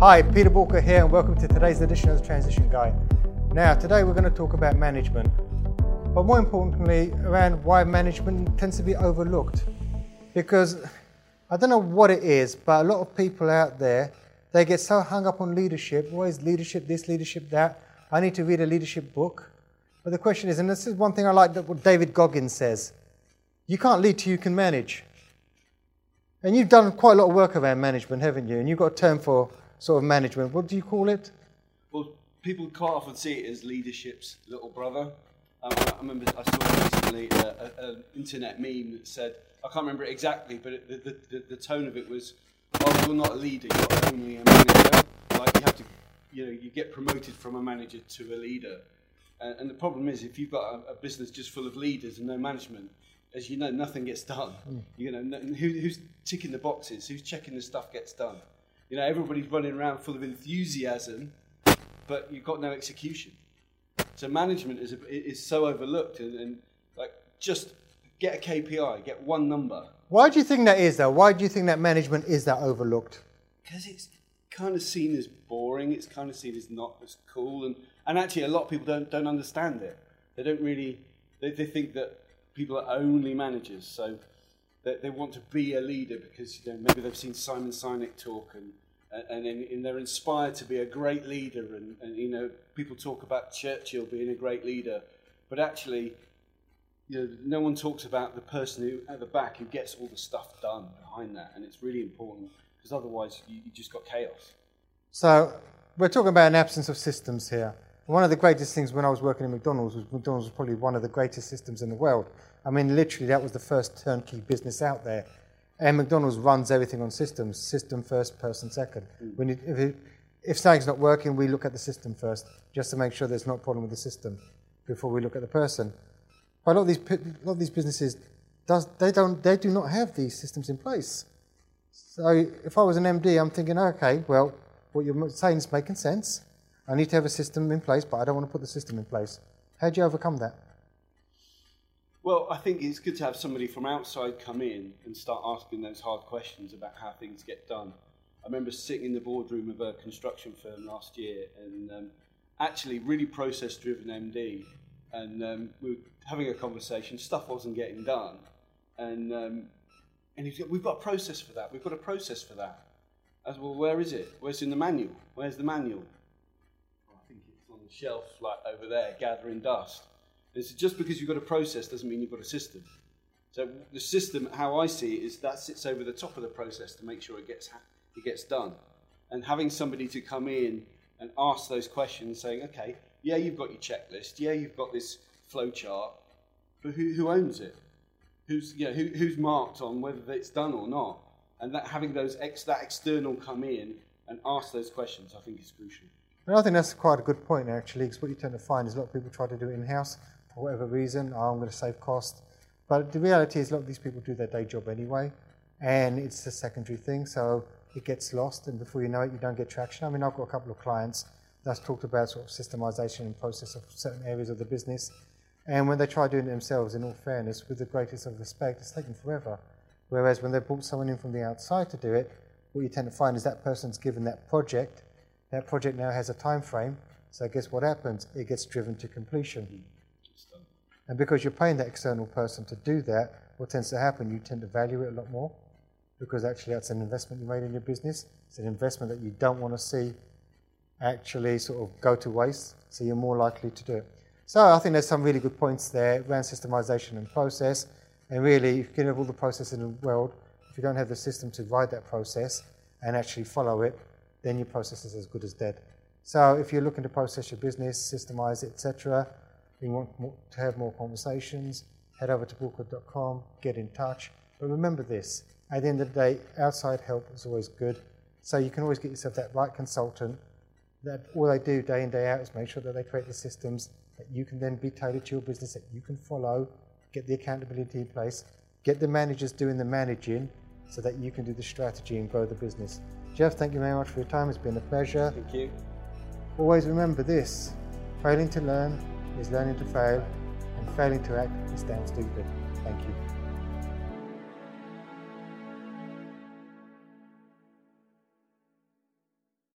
Hi, Peter Walker here, and welcome to today's edition of the Transition Guide. Now, today we're going to talk about management, but more importantly, around why management tends to be overlooked. Because I don't know what it is, but a lot of people out there they get so hung up on leadership. What is leadership? This leadership, that. I need to read a leadership book. But the question is, and this is one thing I like that what David Goggins says: you can't lead till you can manage. And you've done quite a lot of work around management, haven't you? And you've got a term for sort of management. What do you call it? Well, people quite often see it as leadership's little brother. Um, I remember I saw recently an internet meme that said, I can't remember it exactly, but it, the, the, the, tone of it was, oh, you're not a leader, you're only a manager. Like you have to, you know, you get promoted from a manager to a leader. And, and the problem is, if you've got a, a, business just full of leaders and no management, as you know, nothing gets done. Mm. You know, no, who, who's ticking the boxes? Who's checking the stuff gets done? You know, everybody's running around full of enthusiasm, but you've got no execution. So management is, is so overlooked, and, and like just get a KPI, get one number. Why do you think that is, though? Why do you think that management is that overlooked? Because it's kind of seen as boring. It's kind of seen as not as cool, and, and actually, a lot of people don't don't understand it. They don't really. They, they think that people are only managers. So they, they want to be a leader because you know maybe they've seen Simon Sinek talk and and, and, and they're inspired to be a great leader and, and you know people talk about Churchill being a great leader but actually you know no one talks about the person who at the back who gets all the stuff done behind that and it's really important because otherwise you, you just got chaos. So we're talking about an absence of systems here one of the greatest things when I was working in McDonald's was McDonald's was probably one of the greatest systems in the world. I mean, literally, that was the first turnkey business out there. And McDonald's runs everything on systems system first, person second. Mm. When it, if, it, if something's not working, we look at the system first, just to make sure there's not a problem with the system before we look at the person. But a lot of these, a lot of these businesses, does, they, don't, they do not have these systems in place. So if I was an MD, I'm thinking, okay, well, what you're saying is making sense I need to have a system in place, but I don't want to put the system in place. How do you overcome that? Well, I think it's good to have somebody from outside come in and start asking those hard questions about how things get done. I remember sitting in the boardroom of a construction firm last year and um, actually really process driven MD. And um, we were having a conversation, stuff wasn't getting done. And, um, and he's like, We've got a process for that, we've got a process for that. I said, Well, where is it? Where's in the manual? Where's the manual? Shelf like over there gathering dust. It's just because you've got a process doesn't mean you've got a system. So the system, how I see it, is that sits over the top of the process to make sure it gets it gets done. And having somebody to come in and ask those questions, saying, okay, yeah, you've got your checklist, yeah, you've got this flow chart, but who, who owns it? Who's you know, who, who's marked on whether it's done or not? And that having those ex, that external come in and ask those questions, I think is crucial. And I think that's quite a good point actually, because what you tend to find is a lot of people try to do it in-house for whatever reason. Oh, I'm going to save cost. But the reality is a lot of these people do their day job anyway, and it's a secondary thing, so it gets lost, and before you know it, you don't get traction. I mean, I've got a couple of clients that's talked about sort of systemization and process of certain areas of the business, and when they try doing it themselves, in all fairness, with the greatest of respect, it's taken forever. Whereas when they brought someone in from the outside to do it, what you tend to find is that person's given that project that project now has a time frame, so guess what happens? It gets driven to completion. And because you're paying that external person to do that, what tends to happen? You tend to value it a lot more because actually that's an investment you made in your business. It's an investment that you don't want to see actually sort of go to waste, so you're more likely to do it. So I think there's some really good points there around systemization and process. And really, if you can have all the process in the world, if you don't have the system to ride that process and actually follow it, then your process is as good as dead. So if you're looking to process your business, systemize it, etc., you want to have more conversations, head over to bookwood.com, get in touch. But remember this, at the end of the day, outside help is always good. So you can always get yourself that right consultant that all they do day in, day out is make sure that they create the systems that you can then be tailored to your business, that you can follow, get the accountability in place, get the managers doing the managing so that you can do the strategy and grow the business. Jeff, thank you very much for your time. It's been a pleasure. Thank you. Always remember this failing to learn is learning to fail, and failing to act is damn stupid. Thank you.